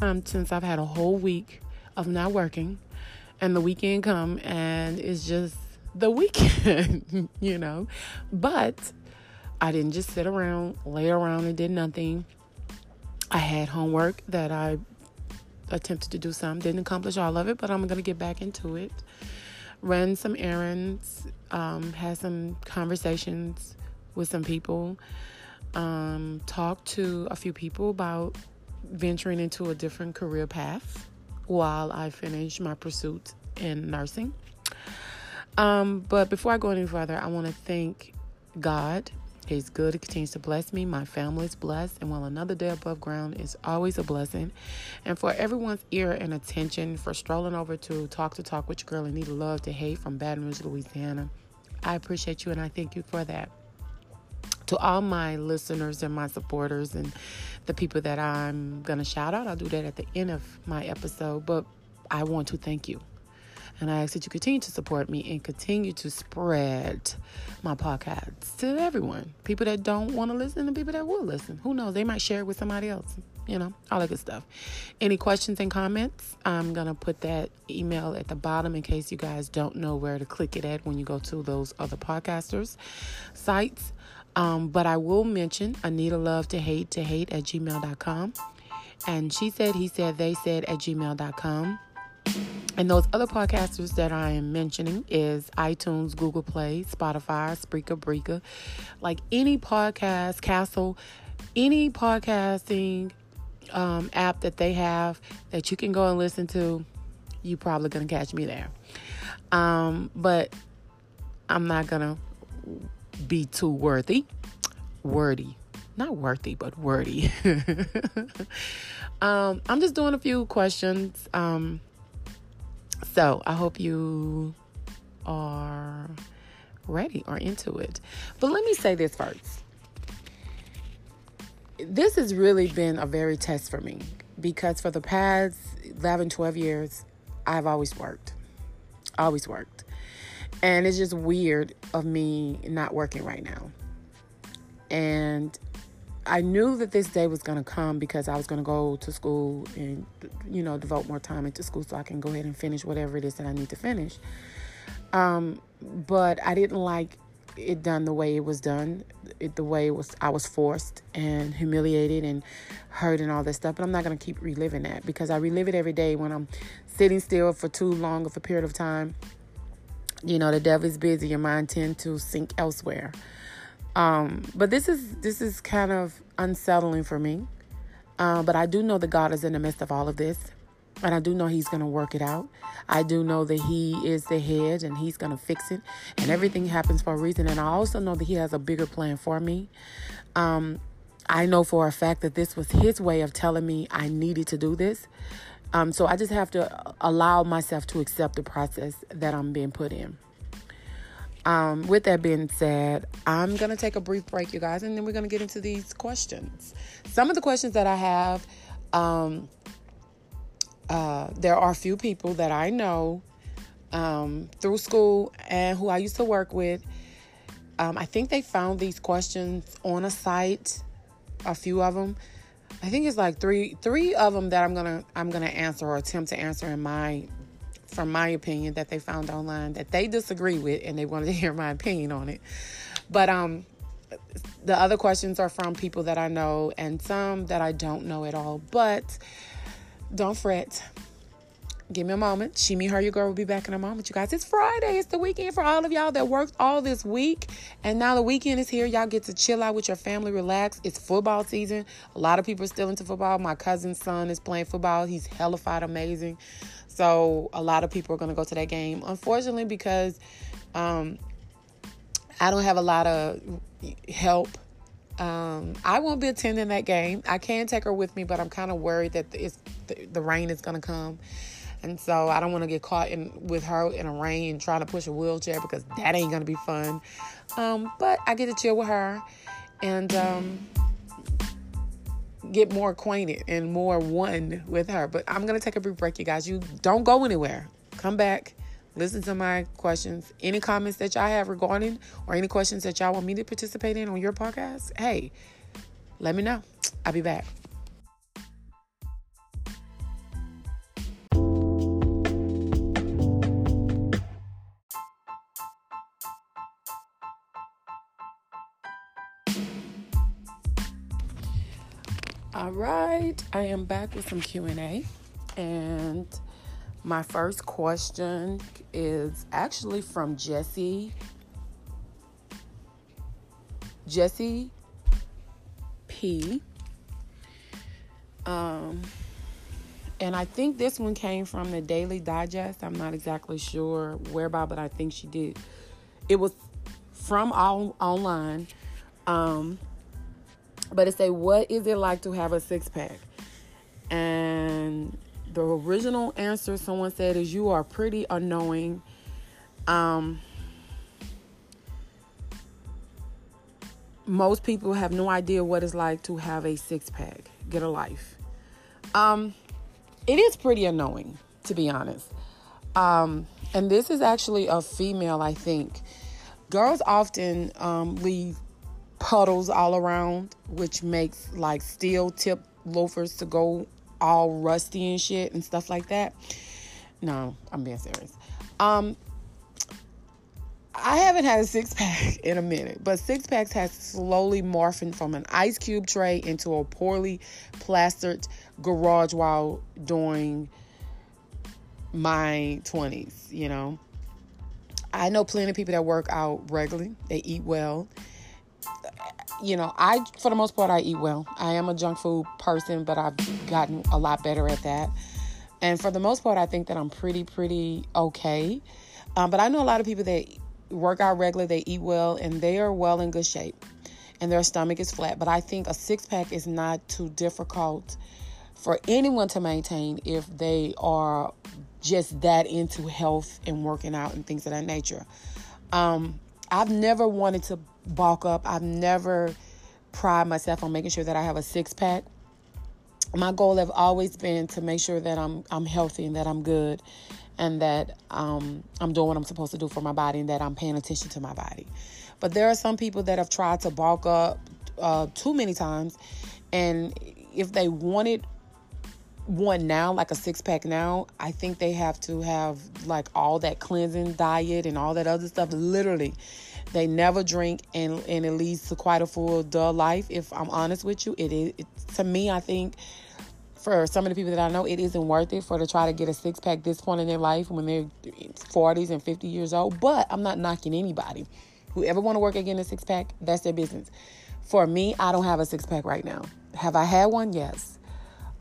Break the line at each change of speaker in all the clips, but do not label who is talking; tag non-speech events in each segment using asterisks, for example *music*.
um, since I've had a whole week of not working, and the weekend come and it's just the *laughs* weekend, you know. But I didn't just sit around, lay around, and did nothing. I had homework that I attempted to do some, didn't accomplish all of it, but I'm gonna get back into it. Ran some errands, um, had some conversations with some people, um, talked to a few people about venturing into a different career path while I finish my pursuit in nursing. Um, but before I go any further, I want to thank God. He's good. He continues to bless me. My family is blessed. And while another day above ground is always a blessing. And for everyone's ear and attention for strolling over to TalkThaTalk with your girl Anita Love to Hate from Baton Rouge, Louisiana. I appreciate you and I thank you for that to all my listeners and my supporters and the people that I'm going to shout out. I'll do that at the end of my episode, but I want to thank you. And I ask that you continue to support me and continue to spread my podcasts to everyone. People that don't want to listen and people that will listen. Who knows? They might share it with somebody else. You know, all that good stuff. Any questions and comments? I'm going to put that email at the bottom in case you guys don't know where to click it at when you go to those other podcasters' sites. Um, but I will mention Anita Love to Hate to Hate at gmail.com. And she said, he said, they said at gmail.com. And those other podcasters that I am mentioning is iTunes, Google Play, Spotify, Spreaker, Breaker, like any podcast, Castle, any podcasting um, app that they have that you can go and listen to, you probably gonna catch me there. Um, but I'm not gonna be too worthy, wordy, not worthy, but wordy. *laughs* um, I'm just doing a few questions. Um, so I hope you are ready or into it. But let me say this first. This has really been a very test for me because for the past 11, 12 years, I've always worked. Always worked. And it's just weird of me not working right now. And I knew that this day was going to come because I was going to go to school and, you know, devote more time into school so I can go ahead and finish whatever it is that I need to finish. Um, but I didn't like it done the way it was done, it, the way it was I was forced and humiliated and hurt and all this stuff. But I'm not to keep reliving that because I relive it every day when I'm sitting still for too long of a period of time you know the devil is busy your mind tend to sink elsewhere. Um, but this is this is kind of unsettling for me. Uh, but i do know that god is in the midst of all of this and i do know he's going to work it out. I do know that he is the head and he's going to fix it and everything happens for a reason. And i also know that he has a bigger plan for me. Um, i know for a fact that this was his way of telling me i needed to do this um, so I just have to allow myself to accept the process that I'm being put in. Um, with that being said, I'm going to take a brief break, you guys, and then we're going to get into these questions. Some of the questions that I have, um, uh, there are a few people that I know um, through school and who I used to work with. Um, I think they found these questions on a site, a few of them. I think it's like three three of them that I'm gonna I'm gonna answer or attempt to answer in my from my opinion that they found online that they disagree with and they wanted to *laughs* hear my opinion on it. But um the other questions are from people that I know and some that I don't know at all. But don't fret. Give me a moment. She, me, her, your girl will be back in a moment. You guys, it's Friday. It's the weekend for all of y'all that worked all this week. And now the weekend is here. Y'all get to chill out with your family, relax. It's football season. A lot of people are still into football. My cousin's son is playing football. He's hellified amazing. So a lot of people are going to go to that game. Unfortunately, because um, I don't have a lot of help um, I won't be attending that game. I can take her with me, but I'm kind of worried that it's, the, the rain is going to come. And so I don't want to get caught in with her in a rain trying to push a wheelchair because that ain't gonna be fun. Um, but I get to chill with her and um, get more acquainted and more one with her. But I'm gonna take a brief break, you guys. You don't go anywhere. Come back. Listen to my questions. Any comments that y'all have regarding or any questions that y'all want me to participate in on your podcast, hey, let me know. I'll be back. All right, I am back with some Q&A and my first question is actually from Jesse Jesse P. Um, and I think this one came from the Daily Digest. I'm not exactly sure whereby, but I think she did. It was from all online. Um, but it say, "What is it like to have a six pack?" And the original answer someone said is, "You are pretty annoying." Um, most people have no idea what it's like to have a six pack. Get a life. Um, it is pretty annoying, to be honest. Um, and this is actually a female, I think. Girls often um, leave puddles all around, which makes like steel tip loafers to go all rusty and shit and stuff like that. No, I'm being serious. Um, I haven't had a six pack *laughs* in a minute, but six packs has slowly morphed from an ice cube tray into a poorly plastered garage while during my 20s, you know. I know plenty of people that work out regularly, they eat well. You know, I, for the most part, I eat well. I am a junk food person, but I've gotten a lot better at that. And for the most part, I think that I'm pretty, pretty okay. Um, but I know a lot of people that work out regularly, they eat well, and they are well in good shape, and their stomach is flat. But I think a six pack is not too difficult for anyone to maintain if they are just that into health and working out and things of that nature. Um, I've never wanted to bulk up. I've never pride myself on making sure that I have a six pack. My goal have always been to make sure that I'm I'm healthy and that I'm good and that um, I'm doing what I'm supposed to do for my body and that I'm paying attention to my body. But there are some people that have tried to bulk up uh, too many times, and if they wanted one now, like a six pack now, I think they have to have like all that cleansing diet and all that other stuff. Literally, they never drink, and and it leads to quite a full dull life. If I'm honest with you, it is it, to me. I think for some of the people that I know, it isn't worth it for to try to get a six pack this point in their life when they're 40s and 50 years old. But I'm not knocking anybody. Whoever want to work again a six pack, that's their business. For me, I don't have a six pack right now. Have I had one? Yes.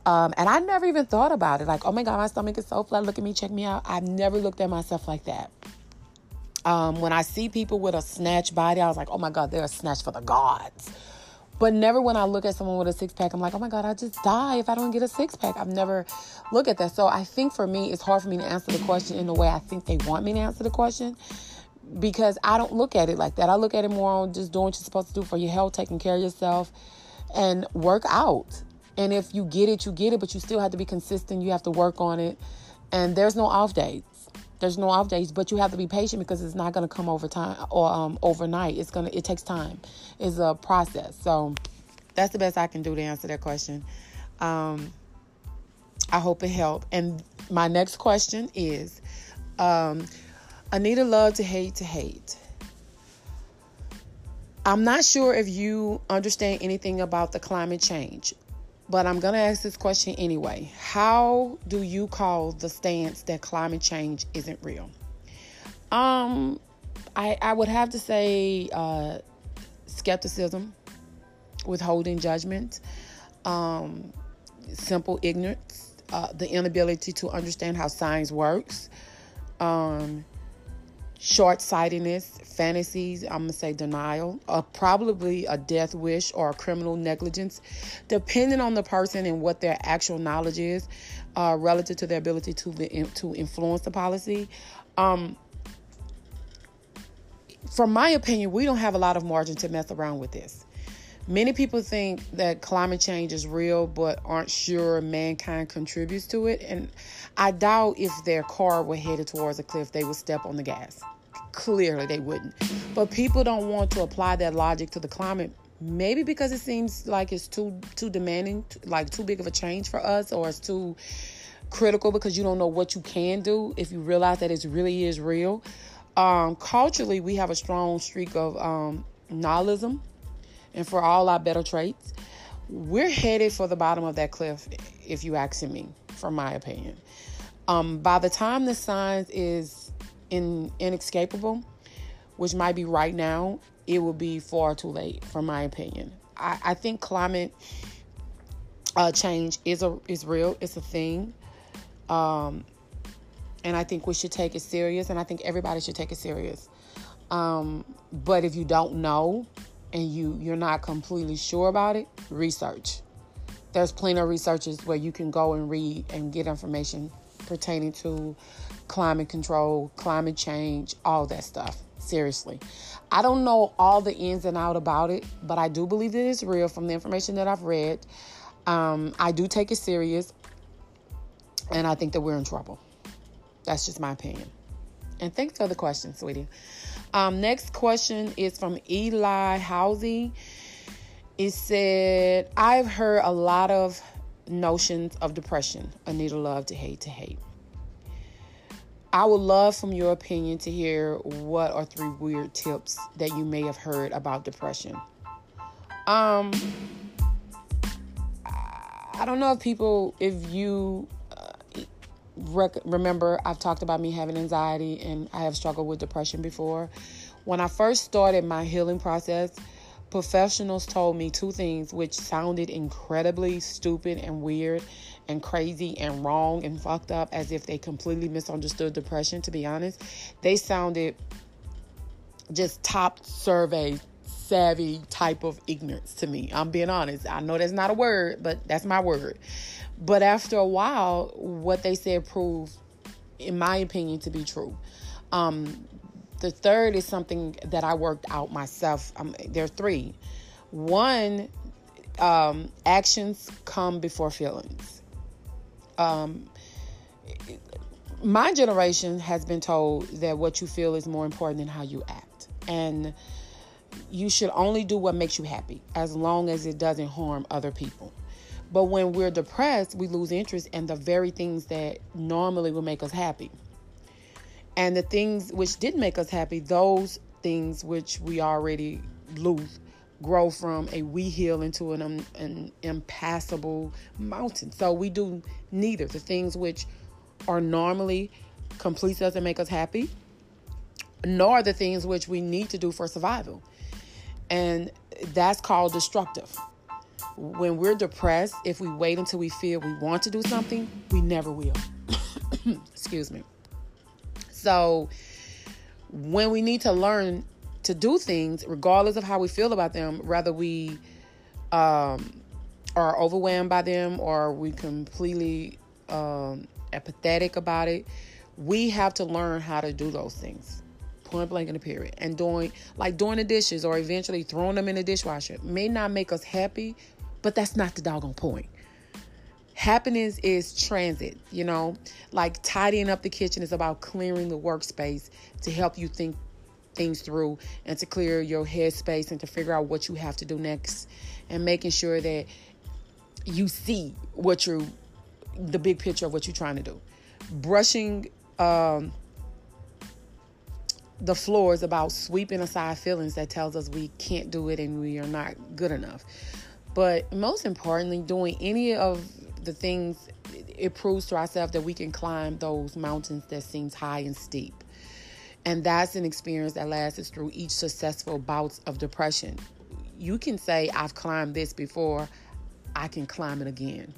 Um, and I never even thought about it. Like, oh my God, my stomach is so flat. Look at me, check me out. I've never looked at myself like that. Um, when I see people with a snatch body, I was like, oh my God, they're a snatch for the gods. But never when I look at someone with a six pack, I'm like, oh my God, I just die if I don't get a six pack. I've never looked at that. So I think for me, it's hard for me to answer the question in the way I think they want me to answer the question because I don't look at it like that. I look at it more on just doing what you're supposed to do for your health, taking care of yourself, and work out. And if you get it, you get it, but you still have to be consistent. You have to work on it. And there's no off days. There's no off days, but you have to be patient because it's not going to come over time or um, overnight. It's gonna. It takes time. It's a process. So that's the best I can do to answer that question. Um, I hope it helped. And my next question is, um, Anita love to hate to hate. I'm not sure if you understand anything about the climate change but I'm going to ask this question anyway. How do you call the stance that climate change isn't real? Um, I, I would have to say uh, skepticism, withholding judgment, um, simple ignorance, uh, the inability to understand how science works, um, short sightedness, fantasies, I'm gonna say denial, uh, probably a death wish or criminal negligence, depending on the person and what their actual knowledge is uh, relative to their ability to to influence the policy. Um, from my opinion, we don't have a lot of margin to mess around with this. Many people think that climate change is real, but aren't sure mankind contributes to it. And I doubt if their car were headed towards a cliff, they would step on the gas. Clearly, they wouldn't. But people don't want to apply that logic to the climate. Maybe because it seems like it's too too demanding, like too big of a change for us, or it's too critical because you don't know what you can do if you realize that it really is real. Um, culturally, we have a strong streak of um, nihilism and for all our better traits. we're headed for the bottom of that cliff, if you asking me, from my opinion. Um, by the time the signs is in, inescapable, which might be right now, it will be far too late, from my opinion. I, I think climate uh, change is a is real. It's a thing, um, and I think we should take it serious. And I think everybody should take it serious. Um, but if you don't know and you you're not completely sure about it, research. There's plenty of researches where you can go and read and get information pertaining to climate control, climate change, all that stuff. Seriously. I don't know all the ins and out about it, but I do believe that it is real from the information that I've read. Um, I do take it serious, and I think that we're in trouble. That's just my opinion. And thanks for the question, sweetie. Um, next question is from Eli Housey. It said, I've heard a lot of notions of depression. Anita love to hate to hate. I would love from your opinion to hear what are three weird tips that you may have heard about depression. Um I don't know if people if you uh, rec- remember I've talked about me having anxiety and I have struggled with depression before. When I first started my healing process, professionals told me two things which sounded incredibly stupid and weird and crazy and wrong and fucked up as if they completely misunderstood depression to be honest. They sounded just top survey savvy type of ignorance to me. I'm being honest. I know that's not a word but that's my word. But after a while what they said proved in my opinion to be true. Um, the third is something that I worked out myself. Um, there are three. One, um, actions come before feelings. Um, my generation has been told that what you feel is more important than how you act. And you should only do what makes you happy as long as it doesn't harm other people. But when we're depressed, we lose interest in the very things that normally will make us happy. And the things which did make us happy, those things which we already lose, grow from a we hill into an, um, an impassable mountain. So we do neither. The things which are normally complete us and make us happy, nor the things which we need to do for survival. And that's called destructive. When we're depressed, if we wait until we feel we want to do something, we never will. *coughs* Excuse me. So when we need to learn to do things, regardless of how we feel about them, whether we um, are overwhelmed by them or we completely um, apathetic about it, we have to learn how to do those things. Point blank in the period. And doing like doing the dishes or eventually throwing them in the dishwasher may not make us happy, but that's not the doggone point happiness is transit you know? Like tidying up the kitchen is about clearing the workspace to help you think things through and to clear your headspace and to figure out what you have to do next and making sure that you see what you're the big picture of what you're trying to do. Brushing um, the floor is about sweeping aside feelings that tells us we can't do it and we are not good enough. But most importantly doing any of the things it proves to ourselves that we can climb those mountains that seems high and steep. And that's an experience that lasts through each successful bouts of depression. You can say, I've climbed this before, I can climb it again.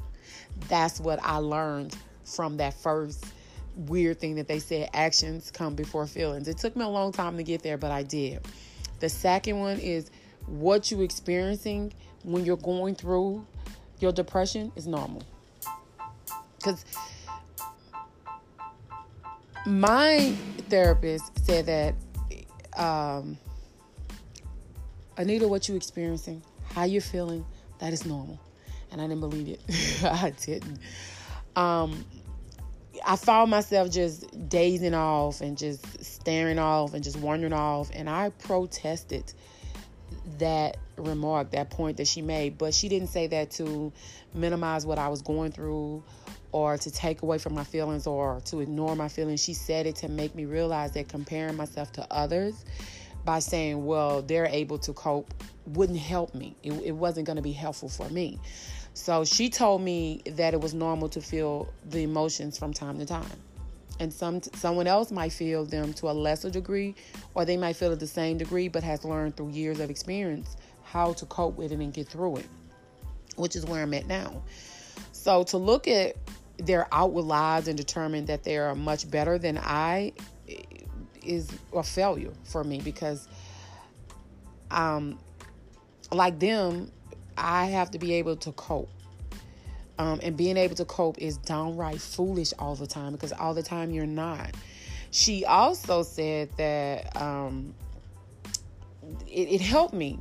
That's what I learned from that first weird thing that they said actions come before feelings. It took me a long time to get there, but I did. The second one is what you're experiencing when you're going through your depression is normal. Because my therapist said that, um, Anita, what you experiencing, how you're feeling, that is normal. And I didn't believe it. *laughs* I didn't. Um, I found myself just dazing off and just staring off and just wandering off. And I protested that remark, that point that she made. But she didn't say that to minimize what I was going through or to take away from my feelings or to ignore my feelings. She said it to make me realize that comparing myself to others by saying, well, they're able to cope wouldn't help me. It, it wasn't going to be helpful for me. So she told me that it was normal to feel the emotions from time to time. And some someone else might feel them to a lesser degree, or they might feel it the same degree, but has learned through years of experience how to cope with it and get through it, which is where I'm at now. So to look at their outward lives and determine that they are much better than I is a failure for me because um like them I have to be able to cope. Um, and being able to cope is downright foolish all the time because all the time you're not. She also said that um, it, it helped me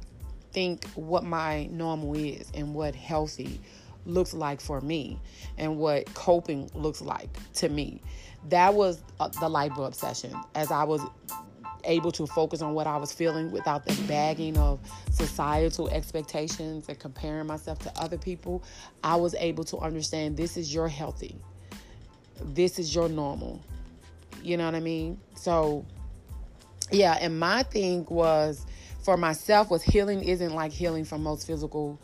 think what my normal is and what healthy looks like for me and what coping looks like to me. That was uh, the light bulb session as I was able to focus on what I was feeling without the bagging of societal expectations and comparing myself to other people. I was able to understand this is your healthy. This is your normal. You know what I mean? So yeah, and my thing was for myself was healing isn't like healing from most physical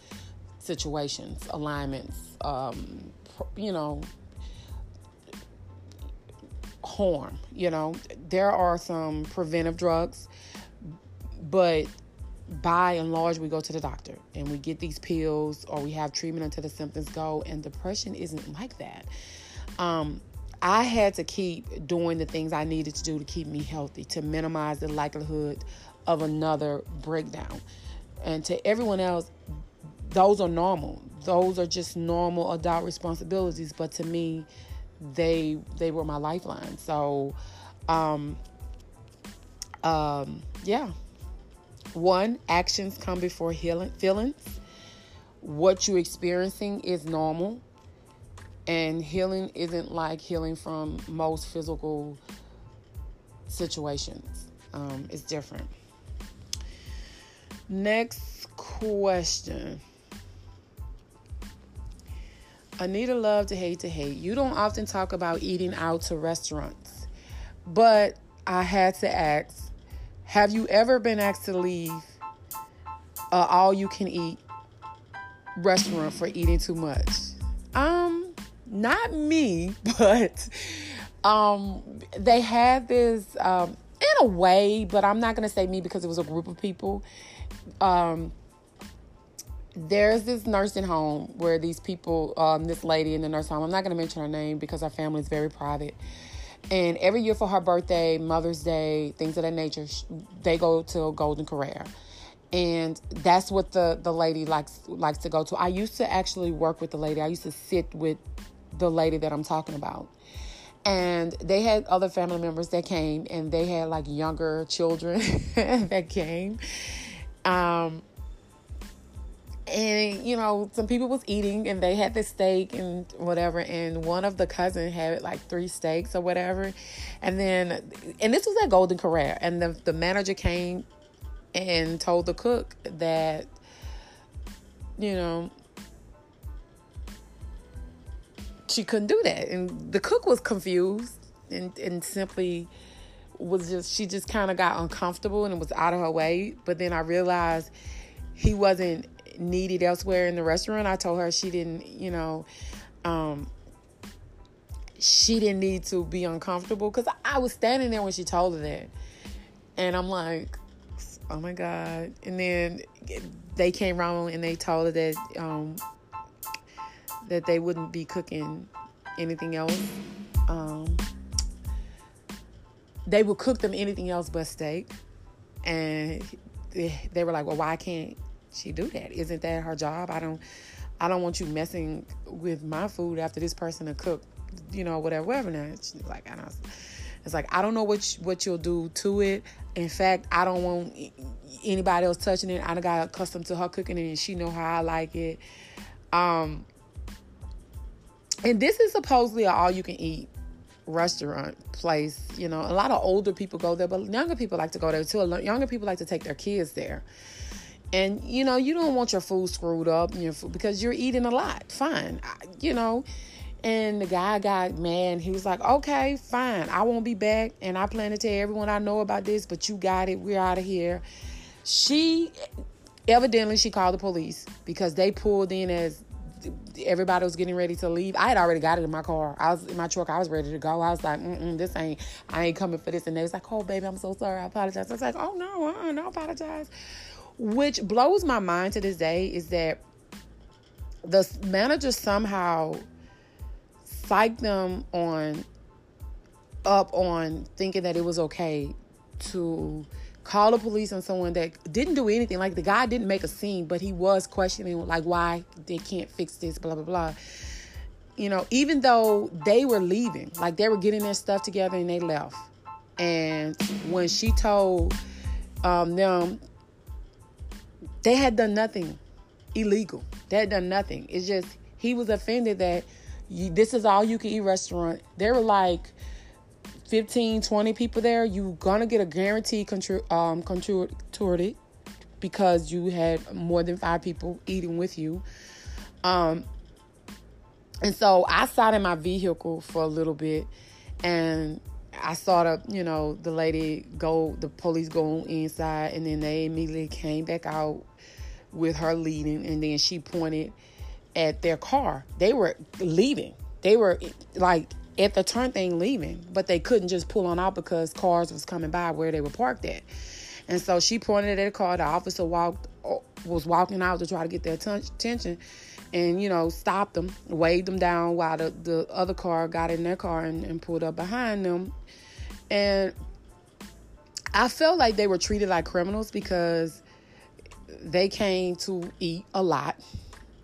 situations, alignments, um, you know, harm. You know, there are some preventive drugs, but by and large, we go to the doctor and we get these pills or we have treatment until the symptoms go. And depression isn't like that. Um, I had to keep doing the things I needed to do to keep me healthy, to minimize the likelihood of another breakdown. And to everyone else, those are normal. Those are just normal adult responsibilities. But to me, they they were my lifeline. So, um, um, yeah. One, actions come before healing feelings. What you're experiencing is normal, and healing isn't like healing from most physical situations. Um, it's different. Next question. Anita love to hate to hate. You don't often talk about eating out to restaurants, but I had to ask Have you ever been asked to leave a all you can eat restaurant for eating too much? Um, not me, *laughs* but um, they had this um, in a way, but I'm not gonna say me because it was a group of people. Um, there's this nursing home where these people, um, this lady in the nursing home, I'm not going to mention her name because our family is very private. And every year for her birthday, Mother's Day, things of that nature, they go to Golden Corral. And that's what the, the lady likes likes to go to. I used to actually work with the lady. I used to sit with the lady that I'm talking about. And they had other family members that came and they had like younger children *laughs* that came. Um, and you know some people was eating and they had the steak and whatever and one of the cousins had like three steaks or whatever. And then and this was at golden corral and the, the manager came and told the cook that you know she couldn't do that. And the cook was confused and, and simply was just she just kind of got uncomfortable and was out of her way. But then i realized he wasn't needed elsewhere in the restaurant. I told her she didn't, you know, um, she didn't need to be uncomfortable because I was standing there when she told her that. And I'm like, oh my God. And then they came around and they told her that um, that they wouldn't be cooking anything else. Um, they would cook them anything else but steak. And they, they were like, well, why can't she do that? Isn't that her job? I don't I don't want you messing with my food after this person to cook, you know, whatever, whatever. Now she's like, I don't. It's like I don't know what you, what you'll do to it. In fact, I don't want anybody else touching it. I got accustomed to her cooking it, and she know how I like it. Um, and this is supposedly an all-you-can-eat restaurant place. You know, a lot of older people go there, but younger people like to go there too. Younger people like to take their kids there. And you know, you don't want your food screwed up your food, because you're eating a lot. Fine. I, you know, And the guy got mad. He was like, okay, fine. I won't be back. And I plan to tell everyone I know about this, but you got it. We're out of here. She, evidently, she called the police because they pulled in as everybody was getting ready to leave. I had already got it in my car. I was in my truck. I was ready to go. I was like, mm this ain't, I ain't coming for this. And they was like, oh, baby, I'm so sorry. I apologize. I was like, oh, no, uh-uh, no apologize. Which blows my mind to this day is that the manager somehow psyched them on up on thinking that it was okay to call the police on someone that didn't do anything. Like the guy didn't make a scene, but he was questioning like why they can't fix this, blah blah blah. You know, even though they were leaving, like they were getting their stuff together and they left. And when she told um, them, they had done nothing illegal. They had done nothing. It's just he was offended that you, this is all you can eat restaurant. There were like 15, 20 people there. You're gonna get a guaranteed contri- um, because you had more than five people eating with you. Um, and so I sat in my vehicle for a little bit and I saw the, you know, the lady go, the police go inside, and then they immediately came back out with her leading, and then she pointed at their car. They were leaving. They were like at the turn thing leaving, but they couldn't just pull on out because cars was coming by where they were parked at. And so she pointed at the car. The officer walked was walking out to try to get their attention and you know stopped them waved them down while the, the other car got in their car and, and pulled up behind them and i felt like they were treated like criminals because they came to eat a lot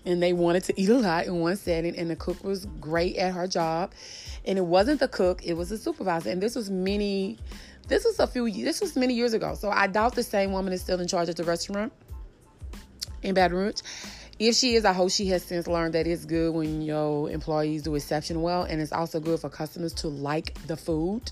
and they wanted to *laughs* eat a lot in one setting and the cook was great at her job. And it wasn't the cook it was the supervisor. And this was many this was a few this was many years ago. So i doubt the same woman is still in charge of the restaurant in baton rouge. If she is, I hope she has since learned that it's good when your employees do reception well, and it's also good for customers to like the food.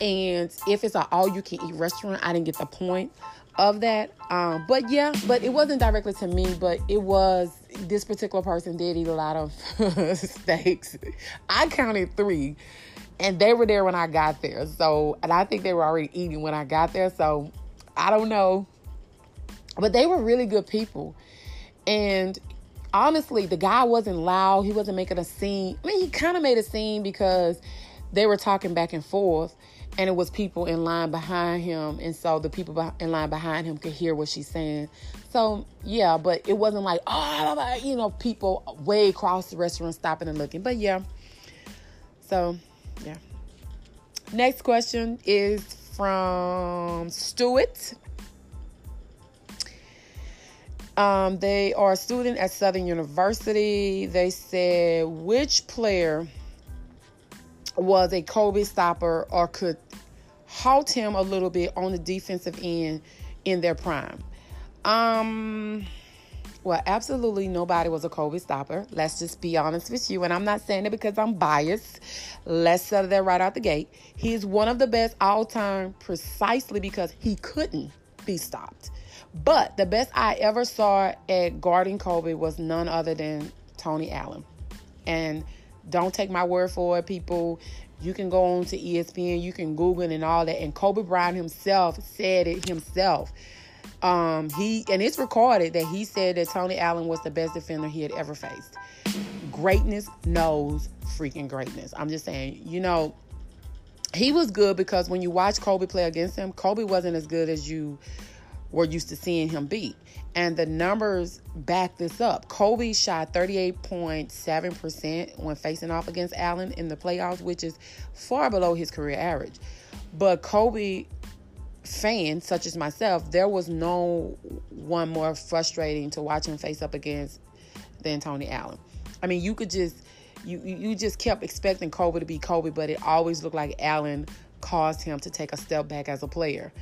And if it's an all you can eat restaurant, I didn't get the point of that. Um, but yeah, but it wasn't directly to me, but it was this particular person did eat a lot of *laughs* steaks. I counted three, and they were there when I got there. So, and I think they were already eating when I got there. So, I don't know, but they were really good people. And honestly, the guy wasn't loud. He wasn't making a scene. I mean, he kind of made a scene because they were talking back and forth and it was people in line behind him. And so the people in line behind him could hear what she's saying. So yeah but it wasn't like oh you know people way across the restaurant stopping and looking. But yeah. So yeah. Next question is from Stewart um, they are a student at Southern University. They said which player was a Kobe stopper or could halt him a little bit on the defensive end in their prime. Um, well, absolutely nobody was a Kobe stopper. Let's just be honest with you. And I'm not saying it because I'm biased. Let's settle that right out the gate. He's one of the best all time precisely because he couldn't be stopped. But the best I ever saw at guarding Kobe was none other than Tony Allen. And don't take my word for it, people. You can go on to ESPN, you can Google it, and all that. And Kobe Bryant himself said it himself. Um, he and it's recorded that he said that Tony Allen was the best defender he had ever faced. Greatness knows freaking greatness. I'm just saying, you know, he was good because when you watch Kobe play against him, Kobe wasn't as good as you we're used to seeing him beat. And the numbers back this up. Kobe shot 38.7% when facing off against Allen in the playoffs, which is far below his career average. But Kobe fans, such as myself, there was no one more frustrating to watch him face up against than Tony Allen. I mean, you could just you you just kept expecting Kobe to be Kobe, but it always looked like Allen caused him to take a step back as a player.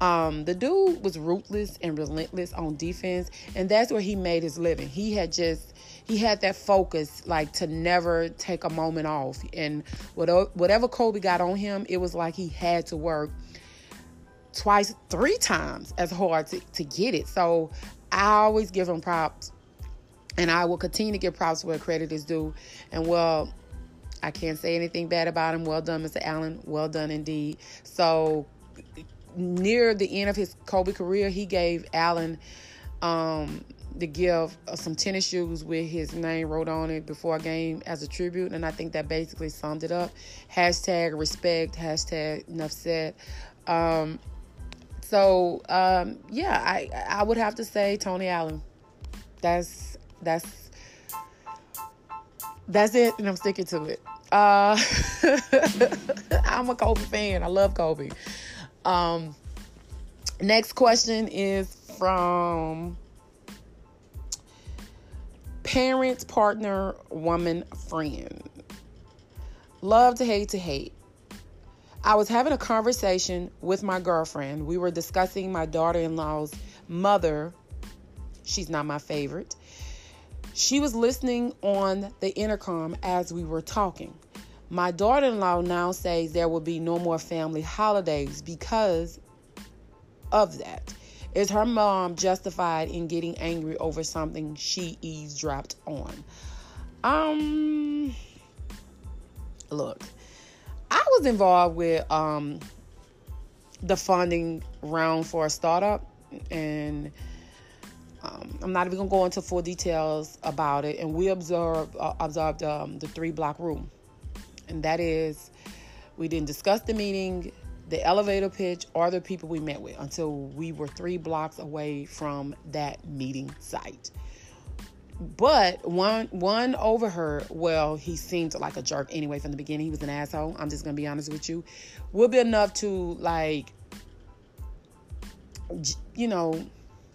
Um, the dude was ruthless and relentless on defense, and that's where he made his living. He had just he had that focus, like to never take a moment off. And whatever Kobe got on him, it was like he had to work twice, three times as hard to, to get it. So I always give him props, and I will continue to give props where credit is due. And well, I can't say anything bad about him. Well done, Mr. Allen. Well done indeed. So near the end of his Kobe career, he gave Allen um, the gift of some tennis shoes with his name wrote on it before a game as a tribute, and I think that basically summed it up. Hashtag respect. Hashtag enough said. Um, so um, yeah, I I would have to say Tony Allen. That's that's that's it, and I'm sticking to it. Uh, *laughs* I'm a Kobe fan. I love Kobe. Um, next question is from parent, partner, woman, friend. Love to hate to hate. I was having a conversation with my girlfriend. We were discussing my daughter in law's mother. She's not my favorite. She was listening on the intercom as we were talking. My daughter in law now says there will be no more family holidays because of that. Is her mom justified in getting angry over something she eavesdropped on? Um, look, I was involved with um the funding round for a startup, and um, I'm not even gonna go into full details about it. And we observed uh, observed um, the three block rule and that is we didn't discuss the meeting, the elevator pitch, or the people we met with until we were three blocks away from that meeting site. But one one overheard, well, he seemed like a jerk anyway from the beginning. He was an asshole. I'm just gonna be honest with you. Will be enough to like you know,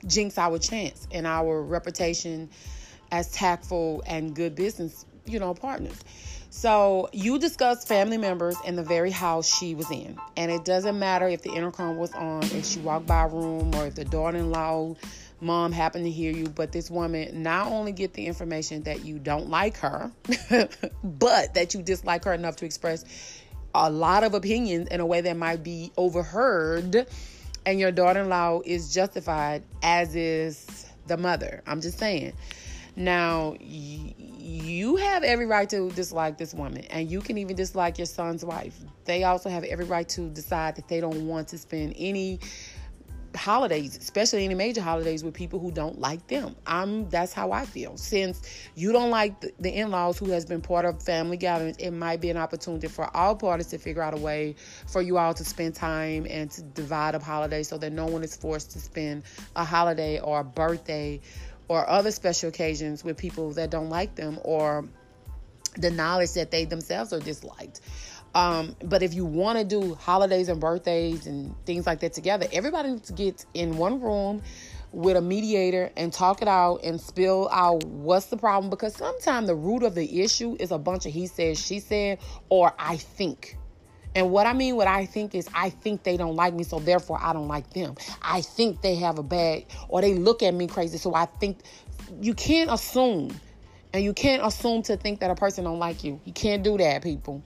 jinx our chance and our reputation as tactful and good business, you know, partners. So you discussed family members in the very house she was in. And it doesn't matter if the intercom was on, if she walked by a room, or if the daughter-in-law mom happened to hear you. But this woman not only get the information that you don't like her, *laughs* but that you dislike her enough to express a lot of opinions in a way that might be overheard. And your daughter-in-law is justified, as is the mother. I'm just saying. Now, you have every right to dislike this woman, and you can even dislike your son's wife. They also have every right to decide that they don't want to spend any holidays, especially any major holidays, with people who don't like them. I'm that's how I feel. Since you don't like the, the in-laws who has been part of family gatherings, it might be an opportunity for all parties to figure out a way for you all to spend time and to divide up holidays so that no one is forced to spend a holiday or a birthday or other special occasions with people that don't like them or the knowledge that they themselves are disliked. Um, but if you want to do holidays and birthdays and things like that together, everybody needs to get in one room with a mediator and talk it out and spill out what's the problem because sometimes the root of the issue is a bunch of he said, she said, or I think. And what I mean, what I think is, I think they don't like me, so therefore I don't like them. I think they have a bad, or they look at me crazy, so I think you can't assume, and you can't assume to think that a person don't like you. You can't do that, people.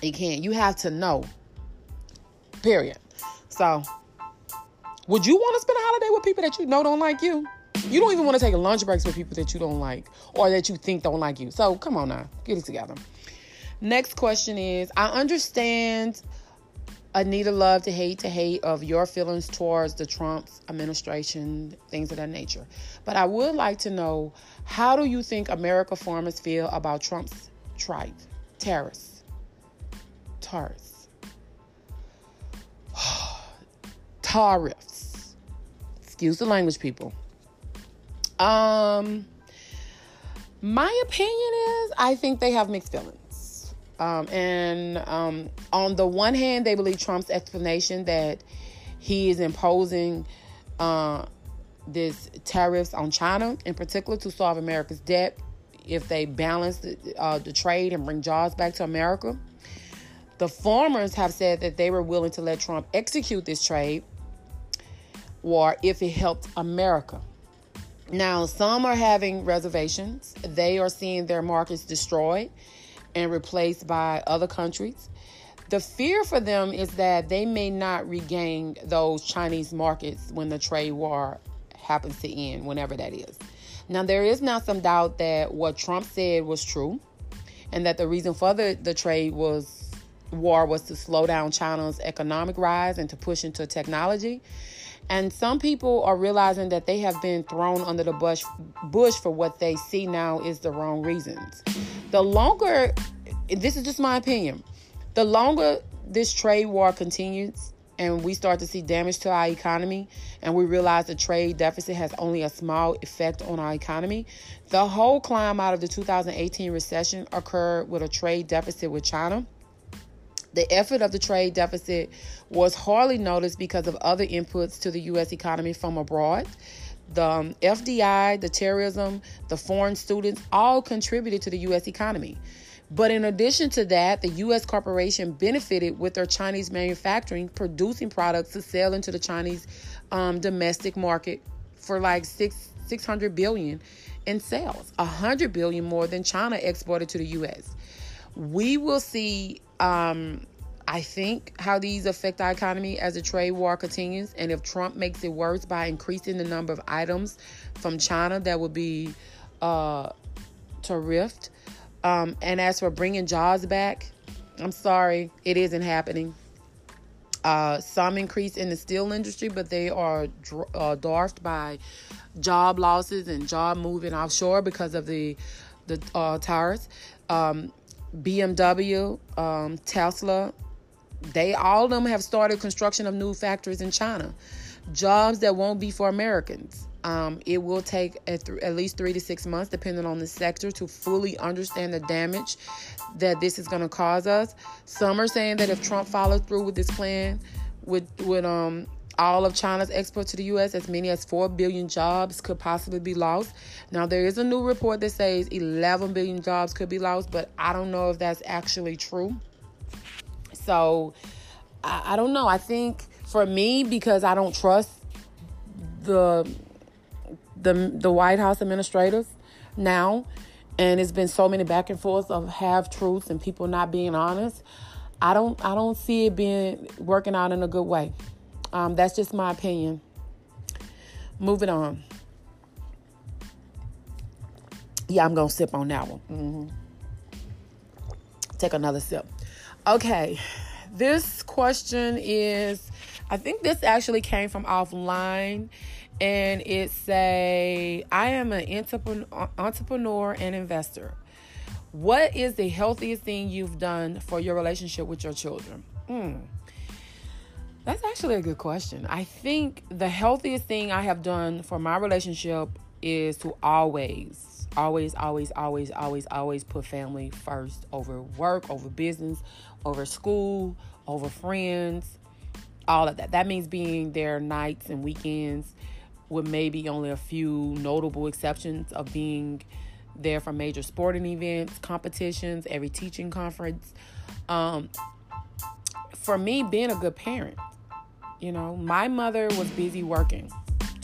You can't. You have to know. Period. So, would you want to spend a holiday with people that you know don't like you? You don't even want to take a lunch breaks with people that you don't like or that you think don't like you. So, come on now, get it together. Next question is I understand Anita love to hate to hate of your feelings towards the Trump's administration, things of that nature. But I would like to know how do you think America farmers feel about Trump's tripe, tariffs, tariffs, *sighs* tariffs. Excuse the language, people. Um, my opinion is I think they have mixed feelings. Um, and um, on the one hand, they believe Trump's explanation that he is imposing uh, this tariffs on China, in particular, to solve America's debt if they balance the, uh, the trade and bring jobs back to America. The farmers have said that they were willing to let Trump execute this trade war if it helped America. Now, some are having reservations. They are seeing their markets destroyed and replaced by other countries. The fear for them is that they may not regain those Chinese markets when the trade war happens to end, whenever that is. Now, there is now some doubt that what Trump said was true, and that the reason for the, the trade was war was to slow down China's economic rise and to push into technology. And some people are realizing that they have been thrown under the bush, bush for what they see now is the wrong reasons. The longer, this is just my opinion, the longer this trade war continues and we start to see damage to our economy and we realize the trade deficit has only a small effect on our economy, the whole climb out of the 2018 recession occurred with a trade deficit with China the effort of the trade deficit was hardly noticed because of other inputs to the U.S. economy from abroad. The um, FDI, the terrorism, the foreign students all contributed to the U.S. economy. But in addition to that, the U.S. corporation benefited with their Chinese manufacturing, producing products to sell into the Chinese um, domestic market for like six six hundred billion in sales, a hundred billion more than China exported to the U.S. We will see um, I think how these affect our economy as the trade war continues, and if Trump makes it worse by increasing the number of items from China, that would be uh, terrific. Um, and as for bringing jobs back, I'm sorry, it isn't happening. Uh, some increase in the steel industry, but they are uh, dwarfed by job losses and job moving offshore because of the the uh, tariffs. Um, BMW, um, Tesla, they all of them have started construction of new factories in China. Jobs that won't be for Americans. Um, it will take at, th- at, least three to six months, depending on the sector, to fully understand the damage that this is going to cause us. Some are saying that if Trump follows through with this plan, with with um all of China's exports to the U.S., as many as 4 billion jobs could possibly be lost. Now, there is a new report that says 11 billion jobs could be lost, but I don't know if that's actually true. So, I, I don't know. I think for me, because I don't trust the the the White House administrators now, and it's been so many back and forths of half truths and people not being honest. I don't I don't see it being working out in a good way. Um, that's just my opinion. Moving on. Yeah, I'm to sip on that one. Mm-hmm. Take another sip. Okay, this question is I think this actually came from offline and it say I am an entrepreneur and investor. What is the healthiest thing you've done for your relationship with your children? Mm. That's actually a good question. I think the healthiest thing I have done for my relationship is to always, always, always, always, always, always put family first over work, over business, over school, over friends, all of that. That means being there nights and weekends, with maybe only a few notable exceptions of being there for major sporting events, competitions, every teaching conference. Um, for me, being a good parent you know, my mother was busy working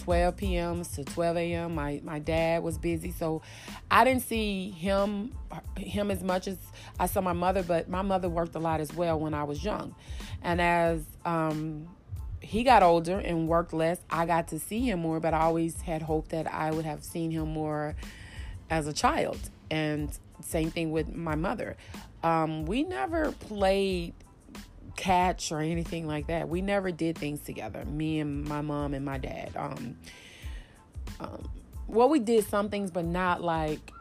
12 p.m. to 12 a.m. My my dad was busy, so I didn't see him him as much as I saw my mother. But my mother worked a lot as well when I was young, and as um, he got older and worked less, I got to see him more. But I always had hoped that I would have seen him more as a child. And same thing with my mother. Um, we never played catch or anything like that. We never did things together. Me and my mom and my dad. Um, um, well, we did some things, but not like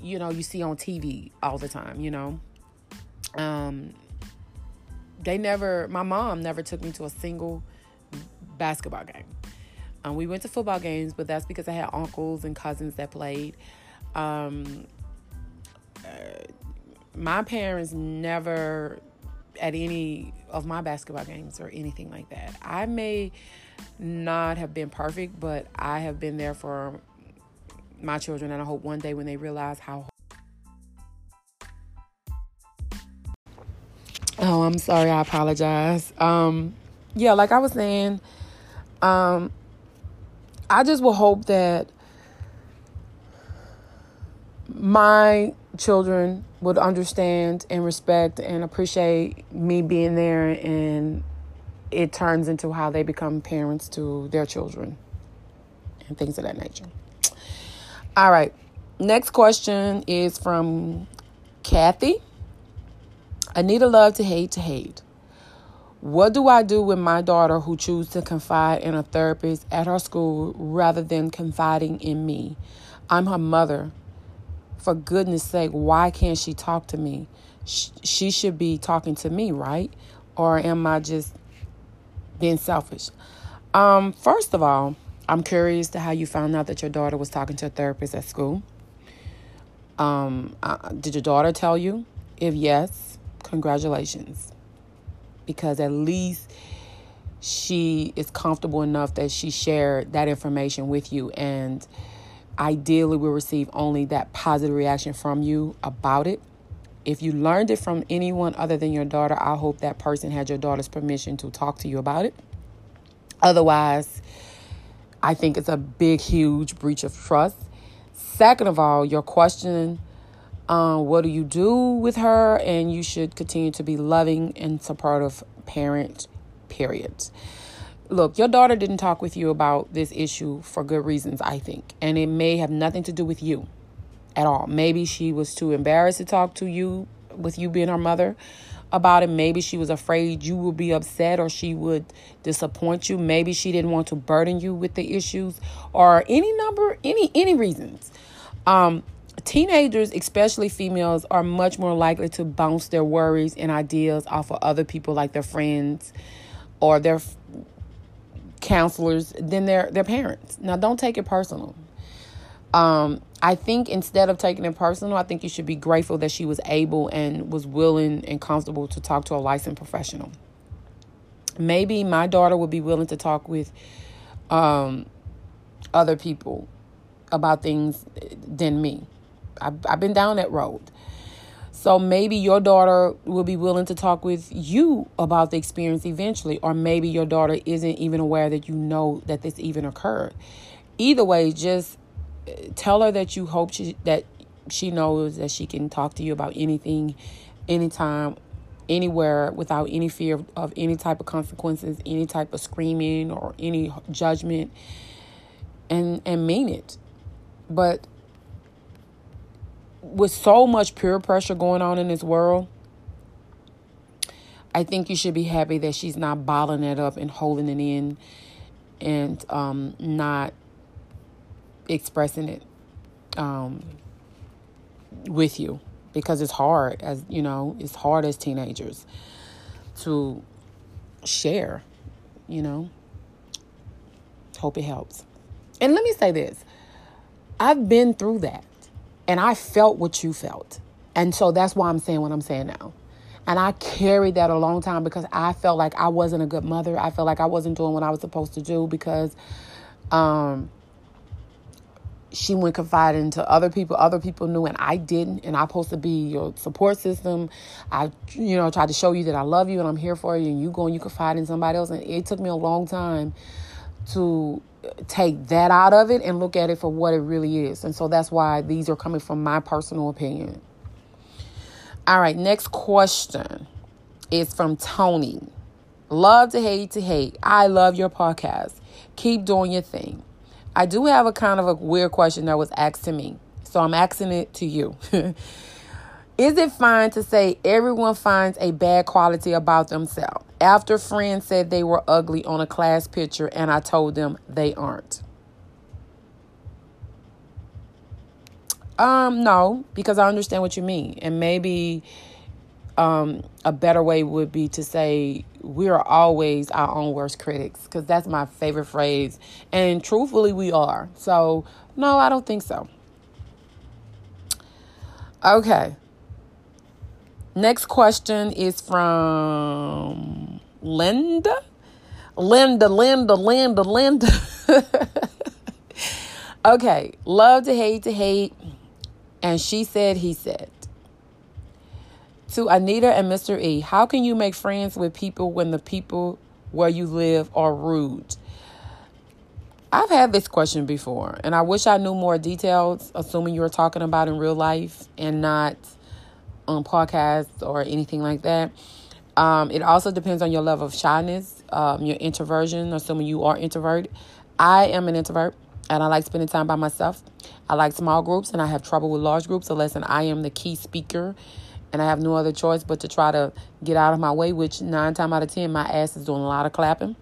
you know you see on TV all the time. You know, um, they never. My mom never took me to a single basketball game. Um, we went to football games, but that's because I had uncles and cousins that played. Um, uh, my parents never at any of my basketball games or anything like that. I may not have been perfect, but I have been there for my children, and I hope one day when they realize how. Oh, I'm sorry. I apologize. Um, yeah, like I was saying, um, I just will hope that my children would understand and respect and appreciate me being there and it turns into how they become parents to their children and things of that nature. All right. Next question is from Kathy, Anita love to hate to hate. What do I do with my daughter who chooses to confide in a therapist at her school rather than confiding in me? I'm her mother. For goodness sake, why can't she talk to me? She should be talking to me, right? Or am I just being selfish? Um, first of all, I'm curious to how you found out that your daughter was talking to a therapist at school. Um, uh, did your daughter tell you? If yes, congratulations. Because at least she is comfortable enough that she shared that information with you and ideally will receive only that positive reaction from you about it. If you learned it from anyone other than your daughter, I hope that person had your daughter's permission to talk to you about it. Otherwise, I think it's a big, huge breach of trust. Second of all, your question um, what do you do with her? And you should continue to be loving and supportive parent, period. Look, your daughter didn't talk with you about this issue for good reasons, I think. And it may have nothing to do with you at all. Maybe she was too embarrassed to talk to you with you being her mother about it. Maybe she was afraid you would be upset or she would disappoint you. Maybe she didn't want to burden you with the issues or any number, any any reasons. Um, teenagers, especially females, are much more likely to bounce their worries and ideas off of other people, like their friends or their counselors, than their their parents. Now, don't take it personal. Um, I think instead of taking it personal, I think you should be grateful that she was able and was willing and comfortable to talk to a licensed professional. Maybe my daughter would be willing to talk with um, other people about things than me. I've, I've been down that road. So maybe your daughter will be willing to talk with you about the experience eventually, or maybe your daughter isn't even aware that you know that this even occurred. Either way, just eh, tell her that you hope she, that she knows that she can talk to you about anything, anytime, anywhere without any fear of, of any type of consequences, any type of screaming or any judgment, and and mean it. But with so much peer pressure going on in this world, I think you should be happy that she's not bottling it up and holding it in and um, not expressing it um, with you because it's hard as you know it's hard as teenagers to share you know? Hope it helps. And let me say this. I've been through that and I felt what you felt. And so that's why I'm saying what I'm saying now. And I carried that a long time because I felt like I wasn't a good mother. I felt like I wasn't doing what I was supposed to do because um, she went confiding to other people. Other people knew and I didn't. And I'm supposed to be your support system. I, you know, tried to show you that I love you and I'm here for you. And you go and you confide in somebody else. And it took me a long time to take that out of it and look at it for what it really is. And so that's why these are coming from my personal opinion. All right, next question is from Tony. Love to hate to hate. I love your podcast. Keep doing your thing. I do have a kind of a weird question that was asked to me. So I'm asking it to you. *laughs* Is it fine to say everyone finds a bad quality about themselves? After friends said they were ugly on a class picture and I told them they aren't. Um, no, because I understand what you mean. And maybe um, a better way would be to say we are always our own worst critics because that's my favorite phrase. And truthfully, we are. So, no, I don't think so. Okay. Next question is from Linda. Linda, Linda, Linda, Linda. *laughs* okay, love to hate to hate. And she said, he said. To Anita and Mr. E, how can you make friends with people when the people where you live are rude? I've had this question before, and I wish I knew more details, assuming you were talking about in real life and not on podcasts or anything like that. Um, it also depends on your level of shyness, um, your introversion, assuming you are introvert. I am an introvert. and I like spending time by myself. I like small groups and I have trouble with large groups unless I am the key speaker and I have no other choice but to try to get out of my way, which nine times out of ten, my ass is doing a lot of clapping.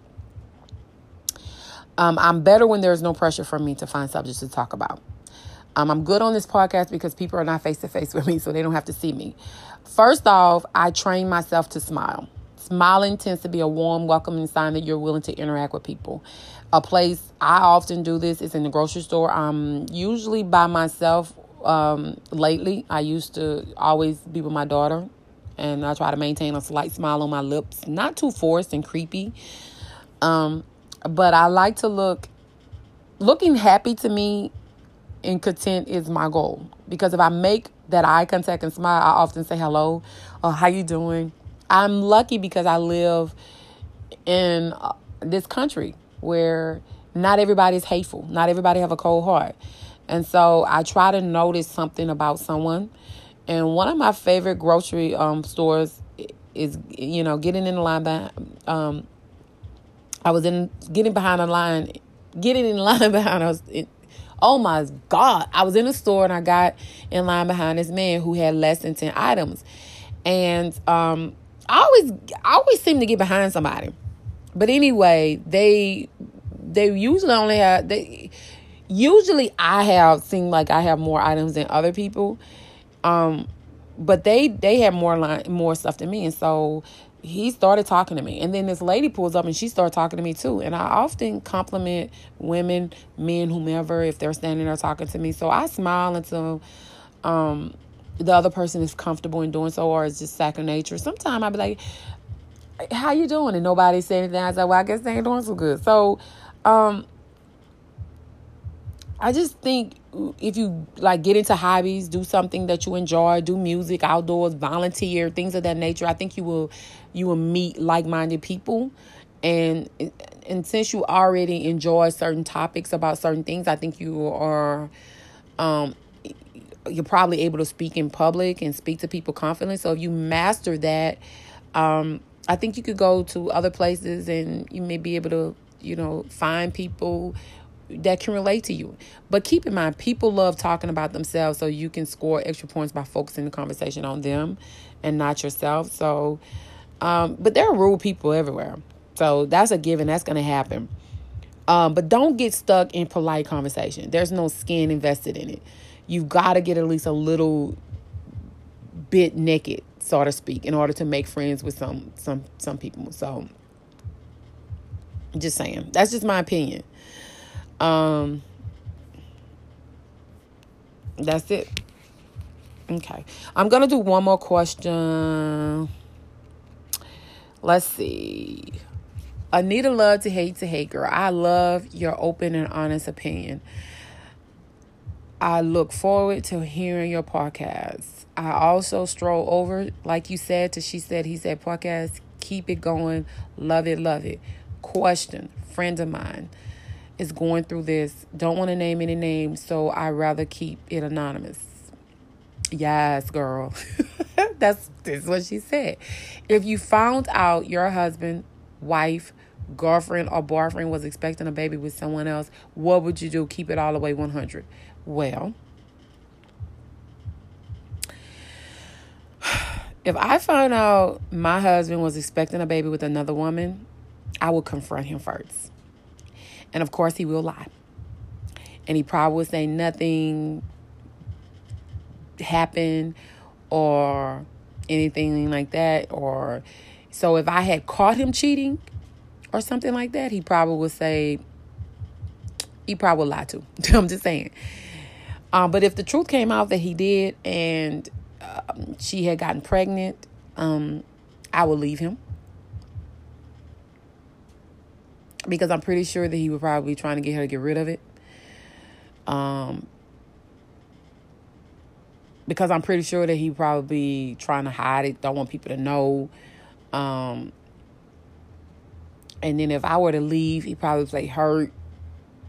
Um, I'm better when there's no pressure for me to find subjects to talk about. Um, I'm good on this podcast because people are not face to face with me, so they don't have to see me. First off, I train myself to smile. Smiling tends to be a warm, welcoming sign that you're willing to interact with people. A place I often do this is in the grocery store. I'm usually by myself um, lately. I used to always be with my daughter, and I try to maintain a slight smile on my lips, not too forced and creepy. Um, but I like to look. Looking happy to me and content is my goal because if I make that eye contact and smile, I often say hello or how you doing. I'm lucky because I live in uh, this country where not everybody's hateful. Not everybody have a cold heart. And so I try to notice something about someone. And one of my favorite grocery um, stores is, you know, getting in line. Behind, um, I was in getting behind a line, getting in line *laughs* behind us. Oh my God! I was in a store and I got in line behind this man who had less than ten items, and um, I always, I always seem to get behind somebody. But anyway, they they usually only have they usually I have seemed like I have more items than other people. Um but they they have more line more stuff than me and so he started talking to me and then this lady pulls up and she started talking to me too and i often compliment women men whomever if they're standing there talking to me so i smile until um the other person is comfortable in doing so or it's just second nature sometimes i'll be like how you doing? And nobody said anything. I said, well, I guess they ain't doing so good. So, um, I just think if you like get into hobbies, do something that you enjoy, do music, outdoors, volunteer, things of that nature, I think you will you will meet like-minded people. And and since you already enjoy certain topics about certain things, I think you are um you're probably able to speak in public and speak to people confidently. So if you master that, um, I think you could go to other places and you may be able to, you know, find people that can relate to you. But keep in mind, people love talking about themselves, so you can score extra points by focusing the conversation on them and not yourself. So, um, but there are rude people everywhere. So that's a given. That's going to happen. Um, but don't get stuck in polite conversation. There's no skin invested in it. You've got to get at least a little bit naked so to speak, in order to make friends with some some some people. So just saying. That's just my opinion. Um that's it. Okay. I'm going to do one more question. Let's see. Anita love to hate to hate girl. I love your open and honest opinion. I look forward to hearing your podcast. I also stroll over, like you said, to She Said, He Said podcast. Keep it going. Love it, love it. Question Friend of mine is going through this. Don't want to name any names, so I rather keep it anonymous. Yes, girl. *laughs* that's, that's what she said. If you found out your husband, wife, girlfriend, or boyfriend was expecting a baby with someone else, what would you do? Keep it all the way 100. Well, *sighs* if I found out my husband was expecting a baby with another woman, I would confront him first. And of course, he will lie. And he probably would say nothing happened or anything like that. Or so if I had caught him cheating or something like that, he probably would say, he probably would lie too. *laughs* I'm just saying. Um, but if the truth came out that he did and um, she had gotten pregnant, um, I would leave him. Because I'm pretty sure that he would probably trying to get her to get rid of it. Um, because I'm pretty sure that he probably trying to hide it, don't want people to know. Um, and then if I were to leave, he probably say hurt